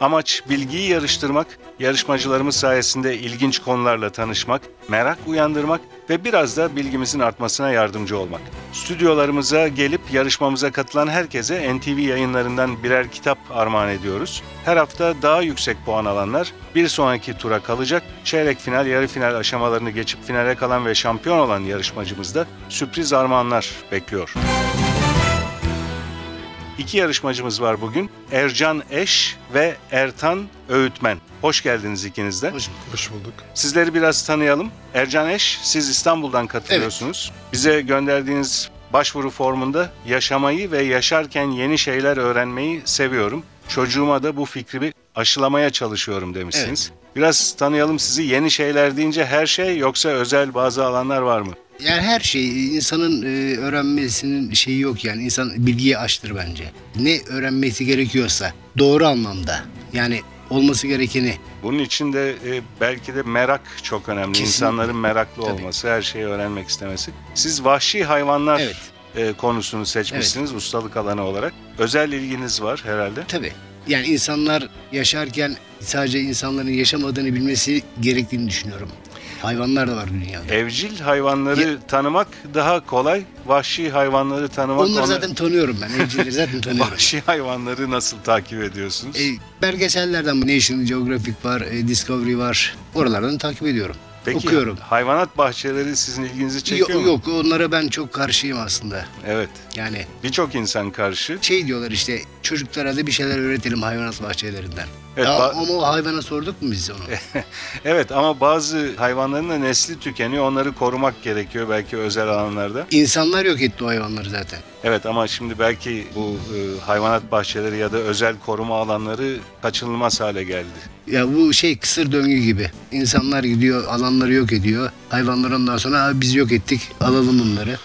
Amaç bilgiyi yarıştırmak, yarışmacılarımız sayesinde ilginç konularla tanışmak, merak uyandırmak ve biraz da bilgimizin artmasına yardımcı olmak. Stüdyolarımıza gelip yarışmamıza katılan herkese NTV yayınlarından birer kitap armağan ediyoruz. Her hafta daha yüksek puan alanlar bir sonraki tura kalacak. Çeyrek final, yarı final aşamalarını geçip finale kalan ve şampiyon olan yarışmacımız da sürpriz armağanlar bekliyor. İki yarışmacımız var bugün. Ercan Eş ve Ertan Öğütmen. Hoş geldiniz ikiniz de. Hoş, hoş bulduk. Sizleri biraz tanıyalım. Ercan Eş, siz İstanbul'dan katılıyorsunuz. Bize gönderdiğiniz başvuru formunda yaşamayı ve yaşarken yeni şeyler öğrenmeyi seviyorum. Çocuğuma da bu fikrimi aşılamaya çalışıyorum demişsiniz. Biraz tanıyalım sizi. Yeni şeyler deyince her şey yoksa özel bazı alanlar var mı? Yani her şey insanın e, öğrenmesinin şeyi yok yani insan bilgiyi açtır bence. Ne öğrenmesi gerekiyorsa doğru anlamda yani olması gerekeni Bunun için de e, belki de merak çok önemli. Kesinlikle. İnsanların meraklı Tabii. olması, her şeyi öğrenmek istemesi. Siz vahşi hayvanlar Evet. e, konusunu seçmişsiniz ustalık alanı olarak. Özel ilginiz var herhalde. tabii. Yani insanlar yaşarken sadece insanların yaşamadığını bilmesi gerektiğini düşünüyorum. Hayvanlar da var dünyada. Evcil hayvanları tanımak daha kolay. Vahşi hayvanları tanımak Onları zaten tanıyorum ben. Evcileri zaten tanıyorum. Vahşi hayvanları nasıl takip ediyorsunuz? E, belgesellerden bu National Geographic var, e, Discovery var. Oralardan takip ediyorum. Peki Okuyorum. hayvanat bahçeleri sizin ilginizi çekiyor Yok, mu? yok onlara ben çok karşıyım aslında. Evet. Yani Birçok insan karşı. şey diyorlar işte çocuklara da bir şeyler öğretelim hayvanat bahçelerinden. Evet, ya, ama o hayvana sorduk mu biz onu? Evet ama bazı hayvanların da nesli tükeniyor. Onları korumak gerekiyor belki özel alanlarda. İnsanlar yok etti o hayvanları zaten. Evet ama şimdi belki bu e, hayvanat bahçeleri ya da özel koruma alanları kaçınılmaz hale geldi. Ya bu şey kısır döngü gibi. İnsanlar gidiyor alanları yok ediyor. Hayvanlar ondan sonra "Abi biz yok ettik alalım onları.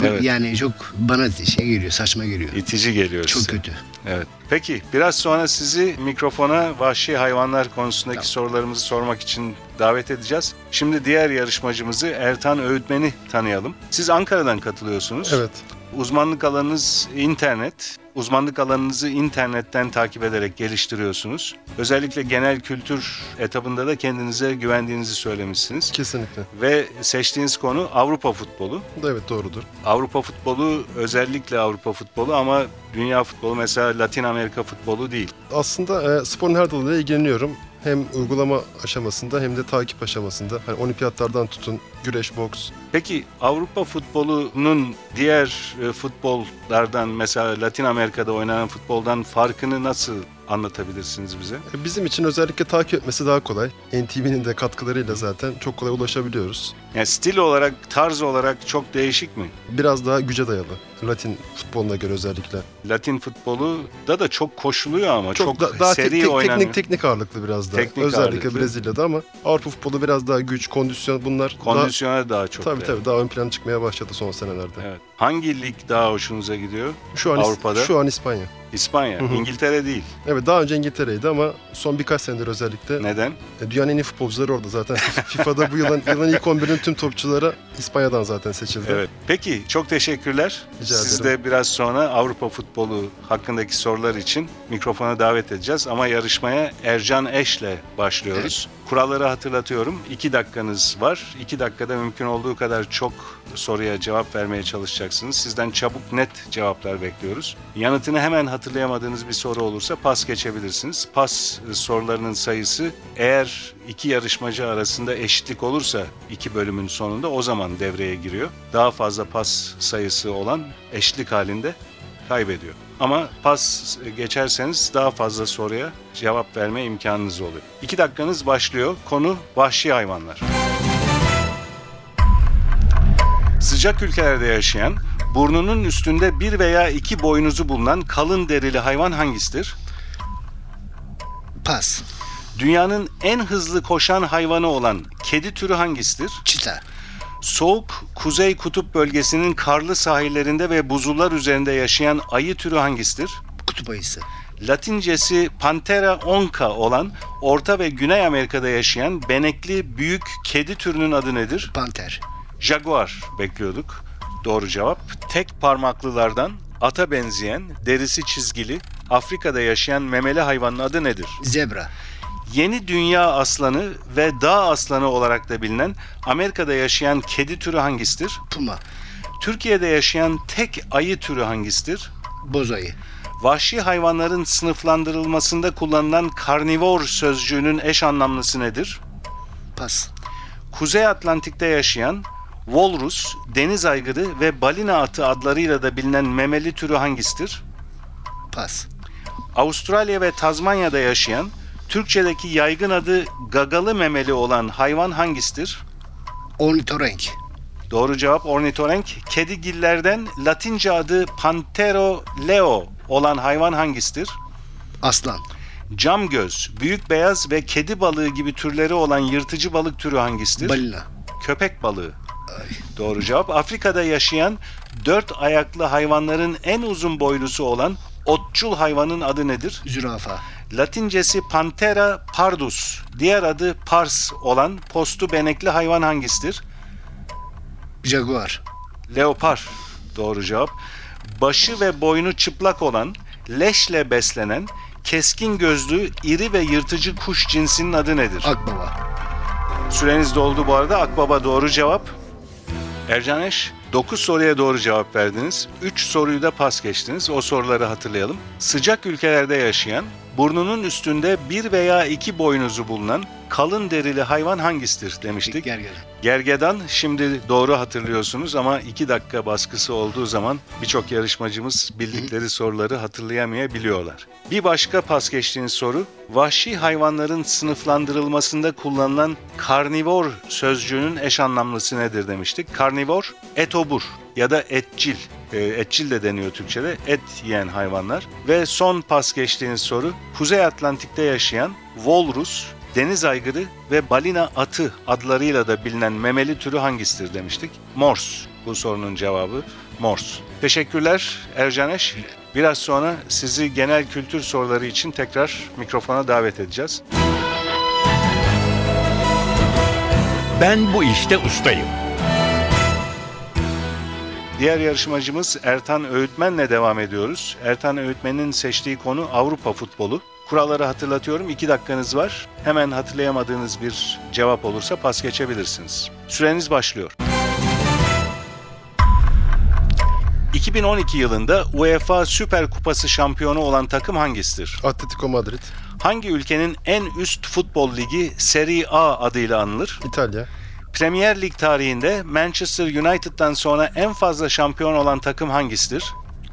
Bu Evet. Yani çok bana şey geliyor saçma geliyor. İtici geliyor Çok size. kötü. Evet. Peki biraz sonra sizi mikrofona vahşi hayvanlar konusundaki Tamam. sorularımızı sormak için davet edeceğiz. Şimdi diğer yarışmacımızı Ertan Öğütmen'i tanıyalım. Siz Ankara'dan katılıyorsunuz. Evet. Uzmanlık alanınız internet. Uzmanlık alanınızı internetten takip ederek geliştiriyorsunuz. Özellikle genel kültür etabında da kendinize güvendiğinizi söylemişsiniz. Kesinlikle. Ve seçtiğiniz konu Avrupa futbolu. Evet doğrudur. Avrupa futbolu özellikle Avrupa futbolu ama dünya futbolu mesela Latin Amerika futbolu değil. Aslında e, sporun her dalıyla ilgileniyorum. Hem uygulama aşamasında hem de takip aşamasında. Hani olimpiyatlardan tutun, güreş, boks. Peki Avrupa futbolunun diğer e, futbollardan mesela Latin Amerika'da oynanan futboldan farkını nasıl anlatabilirsiniz bize? E, Bizim için özellikle takip etmesi daha kolay. NTV'nin de katkılarıyla zaten çok kolay ulaşabiliyoruz. Yani stil olarak, tarz olarak çok değişik mi? Biraz daha güce dayalı. Latin futboluna göre özellikle. Latin futbolu da da çok koşuluyor ama çok, Çok, da- daha seri tek- tek- oynanıyor. teknik teknik ağırlıklı biraz daha. Teknik özellikle ağırlıklı. Brezilya'da ama Avrupa futbolu biraz daha güç, kondisyon bunlar Kondisyona daha çok. tabii yani. tabii daha ön plana çıkmaya başladı son senelerde. Evet. Hangi lig daha hoşunuza gidiyor? Şu an Avrupa'da? şu an İspanya. İspanya, Hı hı. İngiltere değil. Evet daha önce İngiltere'ydi ama son birkaç senedir özellikle Neden? e, dünyanın en iyi futbolcuları orada zaten. FIFA'da bu yılın, yılın ilk 11'in tüm topçuları İspanya'dan zaten seçildi. Evet. Peki çok teşekkürler. Rica Siz ederim. de biraz sonra Avrupa futbolu hakkındaki sorular için mikrofona davet edeceğiz. Ama yarışmaya Ercan Eş'le başlıyoruz. Kuralları hatırlatıyorum. İki dakikanız var. İki dakikada mümkün olduğu kadar çok soruya cevap vermeye çalışacaksınız. Sizden çabuk net cevaplar bekliyoruz. Yanıtını hemen hatırlayamadığınız bir soru olursa pas geçebilirsiniz. Pas e, sorularının sayısı eğer iki yarışmacı arasında eşitlik olursa iki bölümün sonunda o zaman devreye giriyor. Daha fazla pas sayısı olan eşitlik halinde kaybediyor. Ama pas geçerseniz daha fazla soruya cevap verme imkanınız oluyor. İki dakikanız başlıyor. Konu vahşi hayvanlar. Sıcak ülkelerde yaşayan, burnunun üstünde bir veya iki boynuzu bulunan kalın derili hayvan hangisidir? Pas. Dünyanın en hızlı koşan hayvanı olan kedi türü hangisidir? Çita. Soğuk Kuzey Kutup bölgesinin karlı sahillerinde ve buzullar üzerinde yaşayan ayı türü hangisidir? Kutup ayısı. Latincesi Panthera onca olan Orta ve Güney Amerika'da yaşayan benekli büyük kedi türünün adı nedir? Panter. Jaguar bekliyorduk. Doğru cevap. Tek parmaklılardan ata benzeyen, derisi çizgili, Afrika'da yaşayan memeli hayvanın adı nedir? Zebra. Yeni dünya aslanı ve dağ aslanı olarak da bilinen Amerika'da yaşayan kedi türü hangisidir? Puma. Türkiye'de yaşayan tek ayı türü hangisidir? Boz ayı. Vahşi hayvanların sınıflandırılmasında kullanılan karnivor sözcüğünün eş anlamlısı nedir? Pas. Kuzey Atlantik'te yaşayan walrus, deniz aygırı ve balina atı adlarıyla da bilinen memeli türü hangisidir? Pas. Avustralya ve Tazmanya'da yaşayan, Türkçedeki yaygın adı gagalı memeli olan hayvan hangisidir? Ornitorenk. Doğru cevap ornitorenk. Kedigillerden Latince adı Panthero leo olan hayvan hangisidir? Aslan. Cam göz, büyük beyaz ve kedi balığı gibi türleri olan yırtıcı balık türü hangisidir? Balina. Köpek balığı. Doğru cevap. Afrika'da yaşayan dört ayaklı hayvanların en uzun boylusu olan otçul hayvanın adı nedir? Zürafa. Latincesi Panthera pardus, diğer adı pars olan postu benekli hayvan hangisidir? Jaguar. Leopar. Doğru cevap. Başı ve boynu çıplak olan, leşle beslenen, keskin gözlü, iri ve yırtıcı kuş cinsinin adı nedir? Akbaba. Süreniz doldu bu arada. Akbaba doğru cevap. Ercaneş 9 soruya doğru cevap verdiniz. 3 soruyu da pas geçtiniz. O soruları hatırlayalım. Sıcak ülkelerde yaşayan, burnunun üstünde bir veya iki boynuzu bulunan kalın derili hayvan hangisidir demiştik. Gergedan. Gergedan şimdi doğru hatırlıyorsunuz ama 2 dakika baskısı olduğu zaman birçok yarışmacımız bildikleri soruları hatırlayamayabiliyorlar. Bir başka pas geçtiğiniz soru, vahşi hayvanların sınıflandırılmasında kullanılan karnivor sözcüğünün eş anlamlısı nedir demiştik. Karnivor, etobur ya da etçil. E, etçil de deniyor Türkçe'de. Et yiyen hayvanlar. Ve son pas geçtiğiniz soru, Kuzey Atlantik'te yaşayan walrus, deniz aygırı ve balina atı adlarıyla da bilinen memeli türü hangisidir demiştik. Mors. Bu sorunun cevabı Mors. Teşekkürler Ercaneş. Biraz sonra sizi genel kültür soruları için tekrar mikrofona davet edeceğiz. Ben bu işte ustayım. Diğer yarışmacımız Ertan Öğütmen'le devam ediyoruz. Ertan Öğütmen'in seçtiği konu Avrupa futbolu. Kuralları hatırlatıyorum. 2 dakikanız var. Hemen hatırlayamadığınız bir cevap olursa pas geçebilirsiniz. Süreniz başlıyor. 2012 yılında UEFA Süper Kupası şampiyonu olan takım hangisidir? Atletico Madrid. Hangi ülkenin en üst futbol ligi Serie A adıyla anılır? İtalya. Premier Lig tarihinde Manchester United'dan sonra en fazla şampiyon olan takım hangisidir?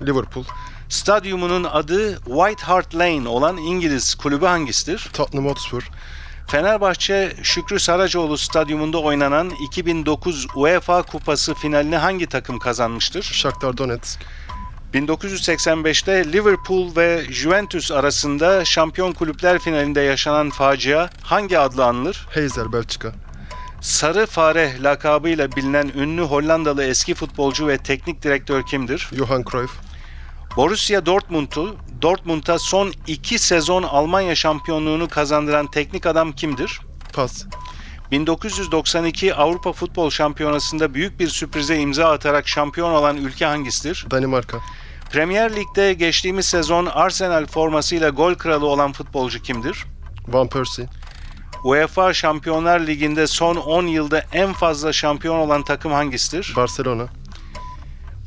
Liverpool. Stadyumunun adı White Hart Lane olan İngiliz kulübü hangisidir? Tottenham Hotspur. Fenerbahçe Şükrü Saracoğlu stadyumunda oynanan 2009 UEFA Kupası finalini hangi takım kazanmıştır? Shakhtar Donetsk. 1985'te Liverpool ve Juventus arasında şampiyon kulüpler finalinde yaşanan facia hangi adla anılır? Heizer Belçika. Sarı Fare lakabıyla bilinen ünlü Hollandalı eski futbolcu ve teknik direktör kimdir? Johan Cruyff. Borussia Dortmund'u Dortmund'a son iki sezon Almanya şampiyonluğunu kazandıran teknik adam kimdir? Pas. 1992 Avrupa Futbol Şampiyonası'nda büyük bir sürprize imza atarak şampiyon olan ülke hangisidir? Danimarka. Premier Lig'de geçtiğimiz sezon Arsenal formasıyla gol kralı olan futbolcu kimdir? Van Persie. UEFA Şampiyonlar Ligi'nde son 10 yılda en fazla şampiyon olan takım hangisidir? Barcelona.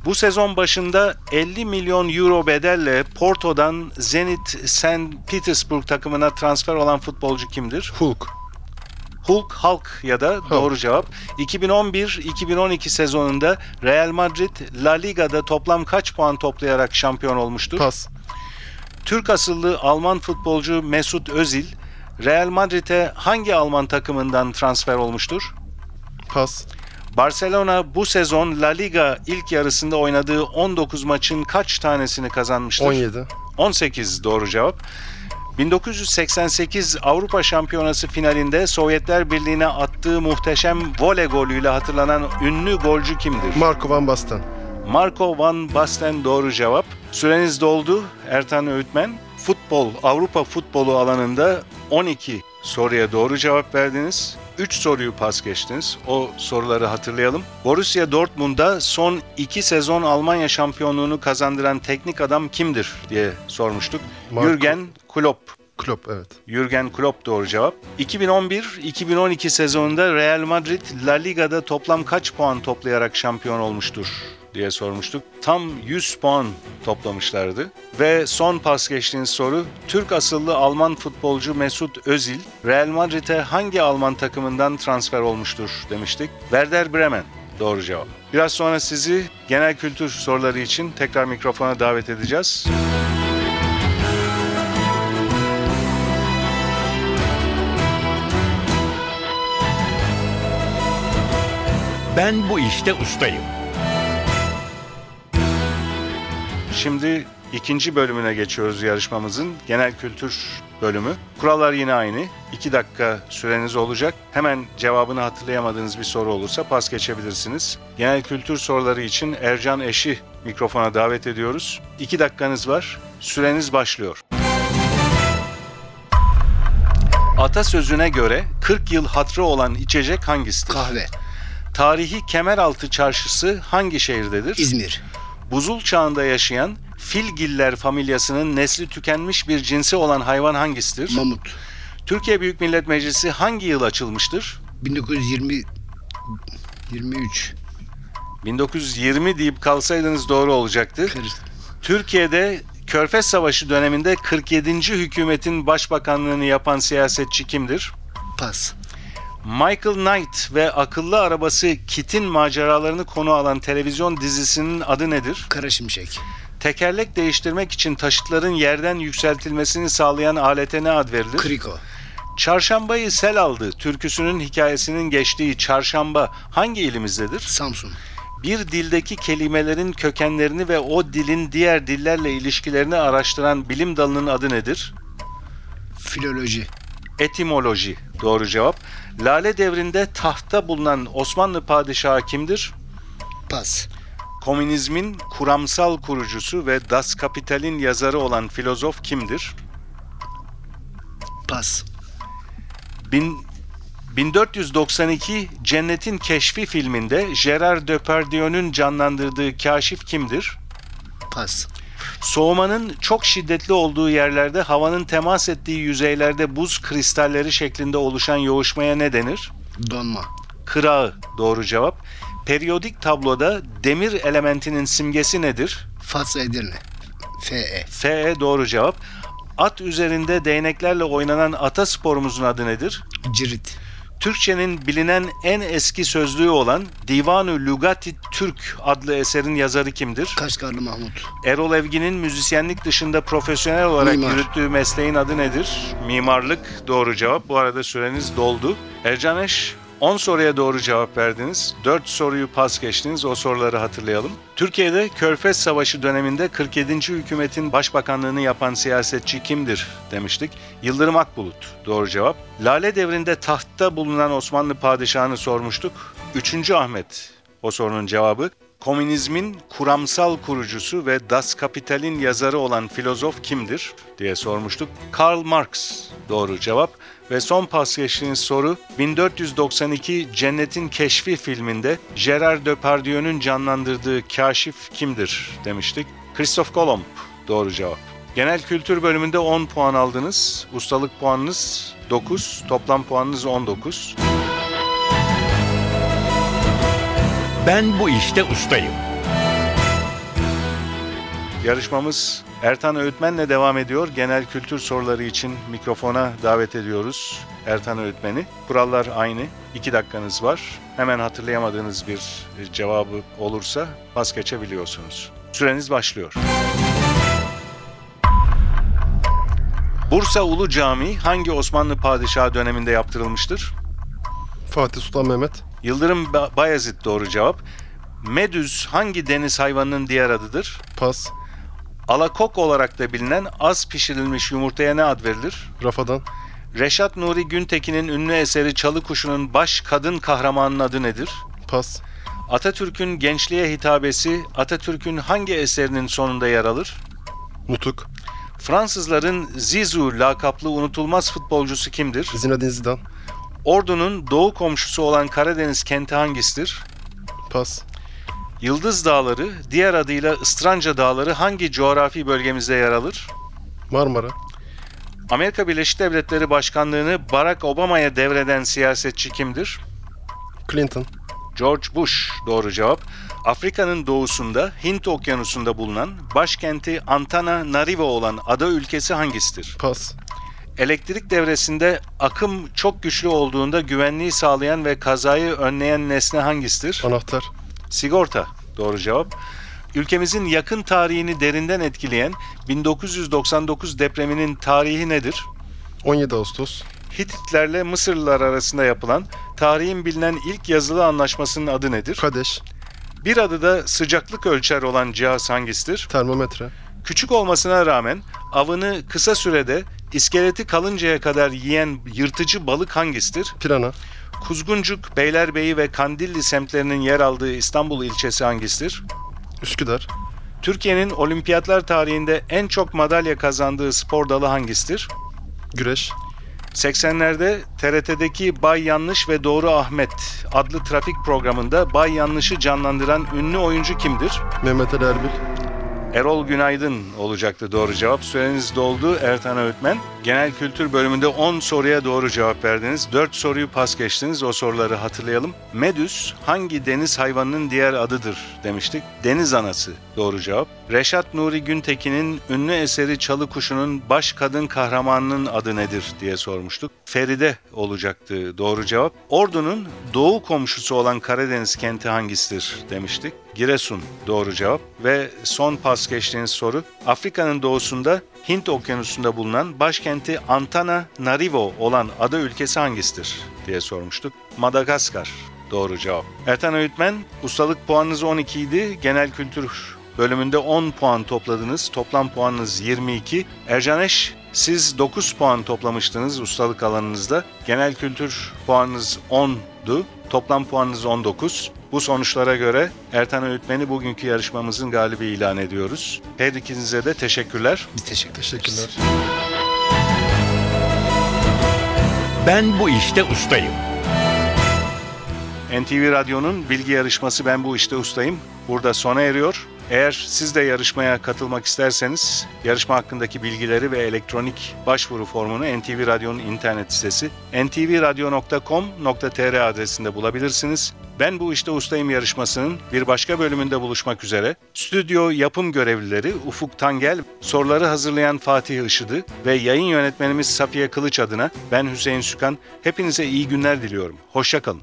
Bu sezon başında 50 milyon euro bedelle Porto'dan Zenit St. Petersburg takımına transfer olan futbolcu kimdir? Hulk. Hulk Hulk ya da doğru cevap. 2011-2012 sezonunda Real Madrid La Liga'da toplam kaç puan toplayarak şampiyon olmuştur? Pas. Türk asıllı Alman futbolcu Mesut Özil Real Madrid'e hangi Alman takımından transfer olmuştur? Pas. Barcelona bu sezon La Liga ilk yarısında oynadığı 19 maçın kaç tanesini kazanmıştır? 17. 18 doğru cevap. 1988 Avrupa Şampiyonası finalinde Sovyetler Birliği'ne attığı muhteşem voley golüyle hatırlanan ünlü golcü kimdir? Marco Van Basten. Marco Van Basten doğru cevap. Süreniz doldu Ertan Öğütmen. Futbol, Avrupa futbolu alanında 12 soruya doğru cevap verdiniz. 3 soruyu pas geçtiniz. O soruları hatırlayalım. Borussia Dortmund'da son 2 sezon Almanya şampiyonluğunu kazandıran teknik adam kimdir diye sormuştuk. Marco- Jürgen Klopp. Klopp evet. Jürgen Klopp doğru cevap. 2011-2012 sezonunda Real Madrid La Liga'da toplam kaç puan toplayarak şampiyon olmuştur diye sormuştuk. Tam 100 puan toplamışlardı. Ve son pas geçtiğiniz soru, Türk asıllı Alman futbolcu Mesut Özil, Real Madrid'e hangi Alman takımından transfer olmuştur demiştik. Werder Bremen doğru cevap. Biraz sonra sizi genel kültür soruları için tekrar mikrofona davet edeceğiz. Ben bu işte ustayım. Şimdi ikinci bölümüne geçiyoruz yarışmamızın. Genel kültür bölümü. Kurallar yine aynı. 2 dakika süreniz olacak. Hemen cevabını hatırlayamadığınız bir soru olursa pas geçebilirsiniz. Genel kültür soruları için Ercan Eş'i mikrofona davet ediyoruz. 2 dakikanız var. Süreniz başlıyor. Atasözüne göre 40 yıl hatrı olan içecek hangisidir? Kahve. Tarihi Kemeraltı Çarşısı hangi şehirdedir? İzmir. Buzul çağında yaşayan filgiller familyasının nesli tükenmiş bir cinsi olan hayvan hangisidir? Mamut. Türkiye Büyük Millet Meclisi hangi yıl açılmıştır? 1920 23. 1920 deyip kalsaydınız doğru olacaktı. Türkiye'de Körfez Savaşı döneminde 47. hükümetin başbakanlığını yapan siyasetçi kimdir? Pas. Michael Knight ve akıllı arabası Kit'in maceralarını konu alan televizyon dizisinin adı nedir? Kara Şimşek. Tekerlek değiştirmek için taşıtların yerden yükseltilmesini sağlayan alete ne ad verilir? Kriko. Çarşambayı sel aldı türküsünün hikayesinin geçtiği çarşamba hangi ilimizdedir? Samsun. Bir dildeki kelimelerin kökenlerini ve o dilin diğer dillerle ilişkilerini araştıran bilim dalının adı nedir? Filoloji. Etimoloji doğru cevap. Lale devrinde tahtta bulunan Osmanlı padişahı kimdir? Pas. Komünizmin kuramsal kurucusu ve Das Kapital'in yazarı olan filozof kimdir? Pas. Bin, 1492 Cennetin Keşfi filminde Gerard Depardieu'nun canlandırdığı kaşif kimdir? Pas. Soğumanın çok şiddetli olduğu yerlerde havanın temas ettiği yüzeylerde buz kristalleri şeklinde oluşan yoğuşmaya ne denir? Donma. Kırağı doğru cevap. Periyodik tabloda demir elementinin simgesi nedir? Fatsa Edirne. FE. Fe doğru cevap. At üzerinde değneklerle oynanan ata sporumuzun adı nedir? Cirit. Türkçenin bilinen en eski sözlüğü olan Divan-ı Lugati Türk adlı eserin yazarı kimdir? Kaşgarlı Mahmut. Erol Evgin'in müzisyenlik dışında profesyonel olarak Mimar. yürüttüğü mesleğin adı nedir? Mimarlık doğru cevap. Bu arada süreniz doldu. Ercan Eş 10 soruya doğru cevap verdiniz. 4 soruyu pas geçtiniz. O soruları hatırlayalım. Türkiye'de Körfez Savaşı döneminde 47. hükümetin başbakanlığını yapan siyasetçi kimdir demiştik. Yıldırım Akbulut doğru cevap. Lale devrinde tahtta bulunan Osmanlı padişahını sormuştuk. 3. Ahmet o sorunun cevabı. Komünizmin kuramsal kurucusu ve Das Kapital'in yazarı olan filozof kimdir diye sormuştuk. Karl Marx doğru cevap. Ve son pas geçtiğiniz soru 1492 Cennetin Keşfi filminde Gerard Depardieu'nun canlandırdığı kaşif kimdir demiştik. Christoph Kolomb doğru cevap. Genel kültür bölümünde 10 puan aldınız. Ustalık puanınız 9, toplam puanınız 19. Ben bu işte ustayım. Yarışmamız Ertan Öğütmen'le devam ediyor. Genel kültür soruları için mikrofona davet ediyoruz Ertan Öğütmen'i. Kurallar aynı. 2 dakikanız var. Hemen hatırlayamadığınız bir cevabı olursa pas geçebiliyorsunuz. Süreniz başlıyor. Bursa Ulu Camii hangi Osmanlı padişahı döneminde yaptırılmıştır? Fatih Sultan Mehmet. Yıldırım Ba- Bayezid doğru cevap. Medüz hangi deniz hayvanının diğer adıdır? Pas. Alakok olarak da bilinen az pişirilmiş yumurtaya ne ad verilir? Rafadan. Reşat Nuri Güntekin'in ünlü eseri Çalı Kuşu'nun baş kadın kahramanının adı nedir? Pas. Atatürk'ün gençliğe hitabesi Atatürk'ün hangi eserinin sonunda yer alır? Nutuk. Fransızların Zizou lakaplı unutulmaz futbolcusu kimdir? Zinedine Zidane. Ordu'nun doğu komşusu olan Karadeniz kenti hangisidir? Pas. Yıldız Dağları, diğer adıyla Istranca Dağları hangi coğrafi bölgemizde yer alır? Marmara. Amerika Birleşik Devletleri Başkanlığını Barack Obama'ya devreden siyasetçi kimdir? Clinton. George Bush doğru cevap. Afrika'nın doğusunda Hint Okyanusu'nda bulunan başkenti Antananarivo olan ada ülkesi hangisidir? Pas. Elektrik devresinde akım çok güçlü olduğunda güvenliği sağlayan ve kazayı önleyen nesne hangisidir? Anahtar. Sigorta doğru cevap. Ülkemizin yakın tarihini derinden etkileyen 1999 depreminin tarihi nedir? 17 Ağustos. Hititlerle Mısırlılar arasında yapılan tarihin bilinen ilk yazılı anlaşmasının adı nedir? Kadeş. Bir adı da sıcaklık ölçer olan cihaz hangisidir? Termometre. Küçük olmasına rağmen avını kısa sürede iskeleti kalıncaya kadar yiyen yırtıcı balık hangisidir? Pirana. Kuzguncuk, Beylerbeyi ve Kandilli semtlerinin yer aldığı İstanbul ilçesi hangisidir? Üsküdar. Türkiye'nin olimpiyatlar tarihinde en çok madalya kazandığı spor dalı hangisidir? Güreş. 80'lerde TRT'deki Bay Yanlış ve Doğru Ahmet adlı trafik programında Bay Yanlış'ı canlandıran ünlü oyuncu kimdir? Mehmet Ali Erbil. Erol Günaydın olacaktı doğru cevap. Süreniz doldu Ertan Öğütmen. Genel kültür bölümünde 10 soruya doğru cevap verdiniz. 4 soruyu pas geçtiniz. O soruları hatırlayalım. Medüs hangi deniz hayvanının diğer adıdır demiştik. Deniz anası doğru cevap. Reşat Nuri Güntekin'in ünlü eseri Çalı Kuşu'nun baş kadın kahramanının adı nedir diye sormuştuk. Feride olacaktı doğru cevap. Ordu'nun doğu komşusu olan Karadeniz kenti hangisidir demiştik. Giresun doğru cevap ve son pas geçtiğiniz soru Afrika'nın doğusunda Hint Okyanusu'nda bulunan başkenti Antananarivo olan ada ülkesi hangisidir diye sormuştuk. Madagaskar doğru cevap. Ertan Öğütmen ustalık puanınız 12 idi. Genel kültür bölümünde 10 puan topladınız. Toplam puanınız 22. Ercaneş siz 9 puan toplamıştınız ustalık alanınızda. Genel kültür puanınız 10'du. Toplam puanınız 19. Bu sonuçlara göre Ertan Öğütmen'i bugünkü yarışmamızın galibi ilan ediyoruz. Her ikinize de teşekkürler. Biz teşekkür. Teşekkürler. Ben bu işte ustayım. NTV Radyo'nun bilgi yarışması Ben Bu İşte Ustayım burada sona eriyor. Eğer siz de yarışmaya katılmak isterseniz yarışma hakkındaki bilgileri ve elektronik başvuru formunu NTV Radyo'nun internet sitesi ntvradio.com.tr adresinde bulabilirsiniz. Ben Bu İşte Ustayım yarışmasının bir başka bölümünde buluşmak üzere. Stüdyo yapım görevlileri Ufuk Tangel, soruları hazırlayan Fatih Işıdı ve yayın yönetmenimiz Safiye Kılıç adına ben Hüseyin Sükan. Hepinize iyi günler diliyorum. Hoşçakalın.